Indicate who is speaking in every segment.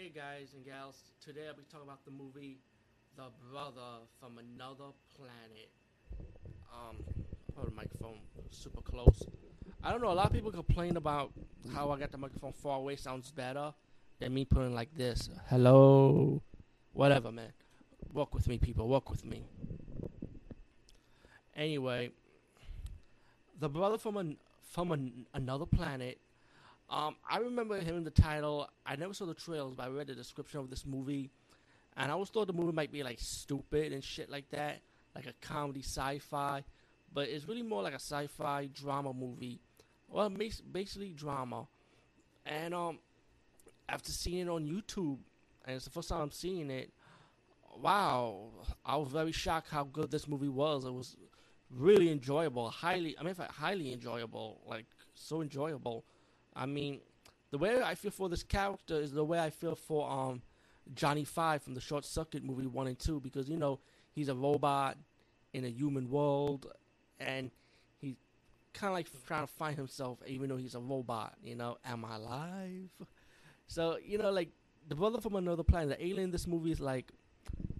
Speaker 1: Hey guys and gals, today I'll be talking about the movie The Brother from Another Planet. Um, hold the microphone super close. I don't know, a lot of people complain about how I got the microphone far away sounds better than me putting like this. Hello. Whatever, man. Walk with me, people. Walk with me. Anyway, The Brother from an, from an, Another Planet um, I remember hearing the title. I never saw the trailers, but I read the description of this movie, and I always thought the movie might be like stupid and shit like that, like a comedy sci-fi. But it's really more like a sci-fi drama movie, well, basically drama. And um, after seeing it on YouTube, and it's the first time I'm seeing it, wow, I was very shocked how good this movie was. It was really enjoyable, highly, I mean, highly enjoyable, like so enjoyable. I mean, the way I feel for this character is the way I feel for um Johnny Five from the Short Circuit movie one and two because you know he's a robot in a human world and he's kind of like trying to find himself even though he's a robot. You know, am I alive? So you know, like the brother from another planet, the alien in this movie is like.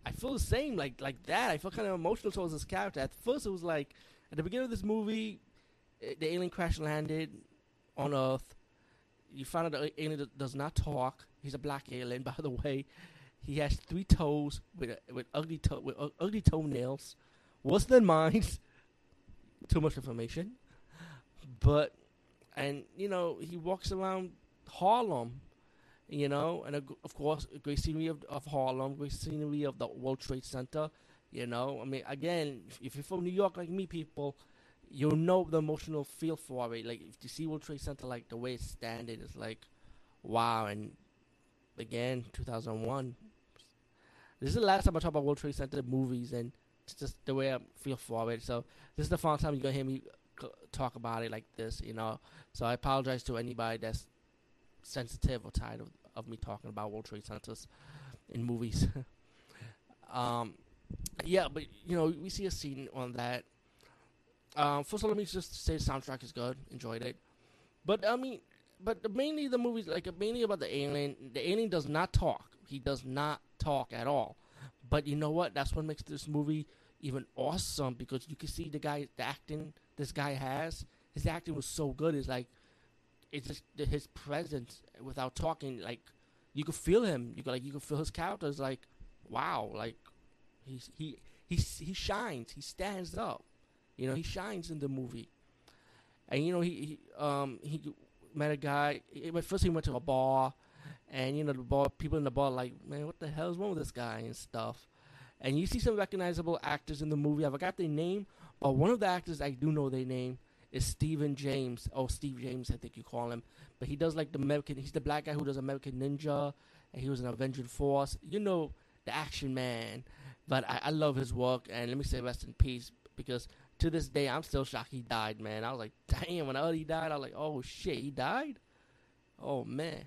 Speaker 1: I feel the same, like like that. I feel kind of emotional towards this character. At first, it was like at the beginning of this movie, eh, the alien crash landed on Earth you find out the alien does not talk. He's a black alien, by the way. He has three toes with with ugly to- with ugly toenails, worse than mine. Too much information, but and you know he walks around Harlem, you know, and of course great scenery of, of Harlem, great scenery of the World Trade Center. You know, I mean, again, if you're from New York like me, people, you'll know the emotional feel for it. Like if you see World Trade Center, like the way it's standing, it's like, wow. And again, 2001. This is the last time I talk about World Trade Center movies, and it's just the way I feel for it. So this is the final time you're gonna hear me talk about it like this, you know. So I apologize to anybody that's sensitive or tired of, of me talking about World Trade Centers in movies. um, yeah, but you know, we see a scene on that um, first of all, let me just say the soundtrack is good. Enjoyed it. But, I mean, but mainly the movie's like mainly about the alien. The alien does not talk. He does not talk at all. But you know what? That's what makes this movie even awesome because you can see the guy, the acting this guy has. His acting was so good. It's like, it's just his presence without talking. Like, you could feel him. You could like you could feel his character. It's like, wow, like, he's he he he shines. He stands up. You know, he shines in the movie. And you know, he, he um he met a guy. First, he went to a bar, and you know, the bar people in the bar like, man, what the hell is wrong with this guy and stuff. And you see some recognizable actors in the movie. I forgot their name, but one of the actors I do know their name is Stephen James. Oh, Steve James, I think you call him. But he does like the American. He's the black guy who does American Ninja, and he was in Avenging Force. You know, the action man. But I, I love his work, and let me say rest in peace because to this day, I'm still shocked he died, man. I was like, damn, when I heard he died, I was like, oh shit, he died? Oh man.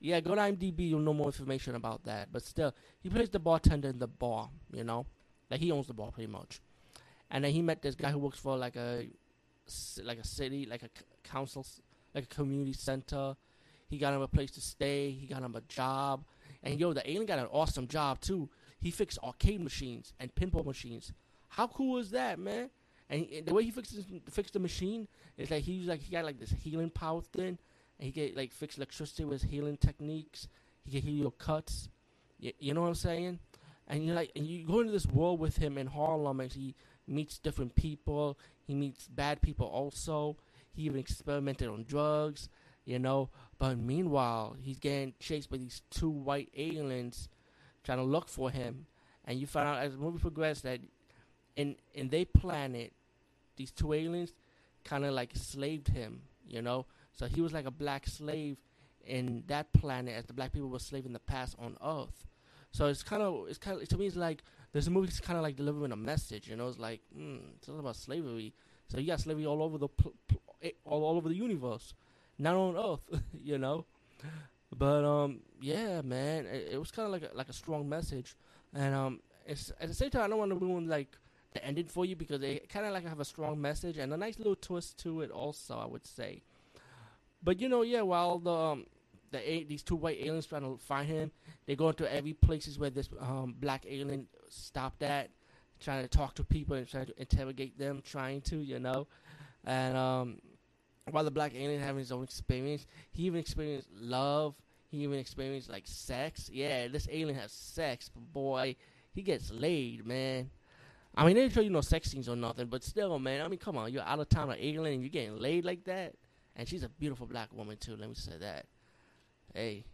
Speaker 1: Yeah, go to IMDb, you'll know more information about that. But still, he plays the bartender in the bar, you know? Like, he owns the bar pretty much. And then he met this guy who works for like a, like a city, like a council, like a community center. He got him a place to stay. He got him a job. And yo, the alien got an awesome job too. He fixed arcade machines and pinball machines. How cool is that, man? And he, the way he fixes fixed the machine is like he's like he got like this healing power thing, and he get like fix electricity with healing techniques. He can heal your cuts. You, you know what I'm saying? And you like and you go into this world with him in Harlem, and he meets different people. He meets bad people also. He even experimented on drugs, you know. But meanwhile, he's getting chased by these two white aliens trying to look for him. And you find out as the movie progresses that in in their planet, these two aliens kind of like slaved him, you know. So he was like a black slave in that planet, as the black people were slave in the past on Earth. So it's kind of it's kind of to me it's like this movie's kind of like delivering a message, you know. It's like mm, it's all about slavery. So you got slavery all over the pl- pl- eh, all, all over the universe, not on Earth, you know. But um, yeah, man, it, it was kind of like a, like a strong message, and um, it's at the same time I don't want to ruin like ending for you because they kind of like have a strong message and a nice little twist to it also i would say but you know yeah while the um, the a- these two white aliens trying to find him. They go into every places where this um, black alien stopped at, trying to talk to people and trying to interrogate them, trying to, you know, and um, while the black alien having his own experience, he even experienced love. He even experienced like sex. Yeah, this alien has sex, but boy, he gets laid, man. I mean, they didn't show you no sex scenes or nothing, but still, man. I mean, come on, you're out of town, an England, and you're getting laid like that. And she's a beautiful black woman too. Let me say that. Hey,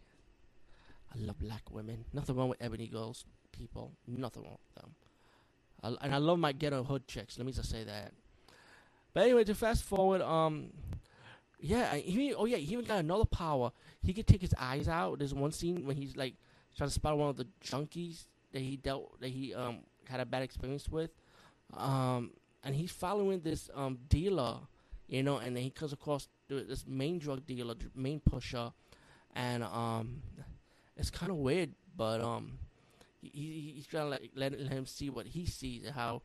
Speaker 1: I love black women. Nothing wrong with ebony girls, people. Nothing wrong with them. I, and I love my ghetto hood chicks. Let me just say that. But anyway, to fast forward, um, yeah, he oh yeah, he even got another power. He could take his eyes out. There's one scene when he's like trying to spot one of the junkies that he dealt that he um had a bad experience with, um, and he's following this um dealer, you know, and then he comes across this main drug dealer, main pusher, and um, it's kind of weird, but um, he, he's trying to like, let, let him see what he sees and how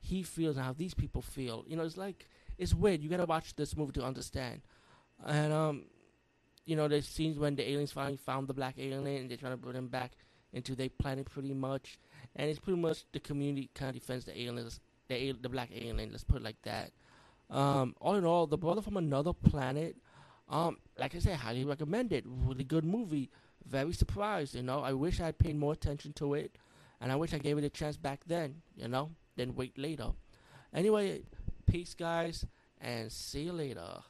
Speaker 1: he feels and how these people feel. You know, it's like it's weird. You gotta watch this movie to understand. And um, you know, there's scenes when the aliens finally found the black alien and they're trying to bring him back into their planet pretty much. And it's pretty much the community kind of defends the aliens, the the black alien. Let's put it like that. Um, all in all, the brother from another planet. Um, like I said, highly recommended. Really good movie. Very surprised, you know. I wish I had paid more attention to it, and I wish I gave it a chance back then, you know, then wait later. Anyway, peace, guys, and see you later.